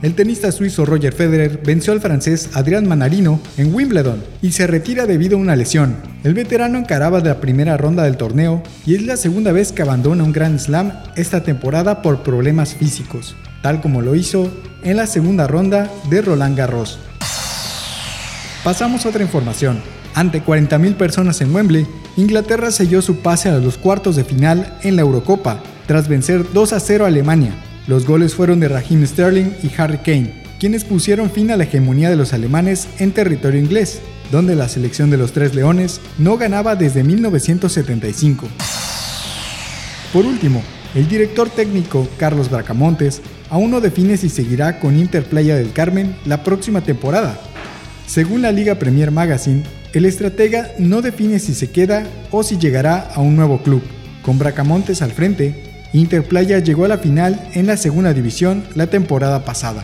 El tenista suizo Roger Federer venció al francés Adrián Manarino en Wimbledon y se retira debido a una lesión. El veterano encaraba la primera ronda del torneo y es la segunda vez que abandona un Grand Slam esta temporada por problemas físicos, tal como lo hizo en la segunda ronda de Roland Garros. Pasamos a otra información. Ante 40.000 personas en Wembley, Inglaterra selló su pase a los cuartos de final en la Eurocopa, tras vencer 2 a 0 a Alemania los goles fueron de Raheem Sterling y Harry Kane, quienes pusieron fin a la hegemonía de los alemanes en territorio inglés, donde la selección de los Tres Leones no ganaba desde 1975. Por último, el director técnico Carlos Bracamontes aún no define si seguirá con Interplaya del Carmen la próxima temporada. Según la Liga Premier Magazine, el estratega no define si se queda o si llegará a un nuevo club. Con Bracamontes al frente, Interplaya llegó a la final en la segunda división la temporada pasada.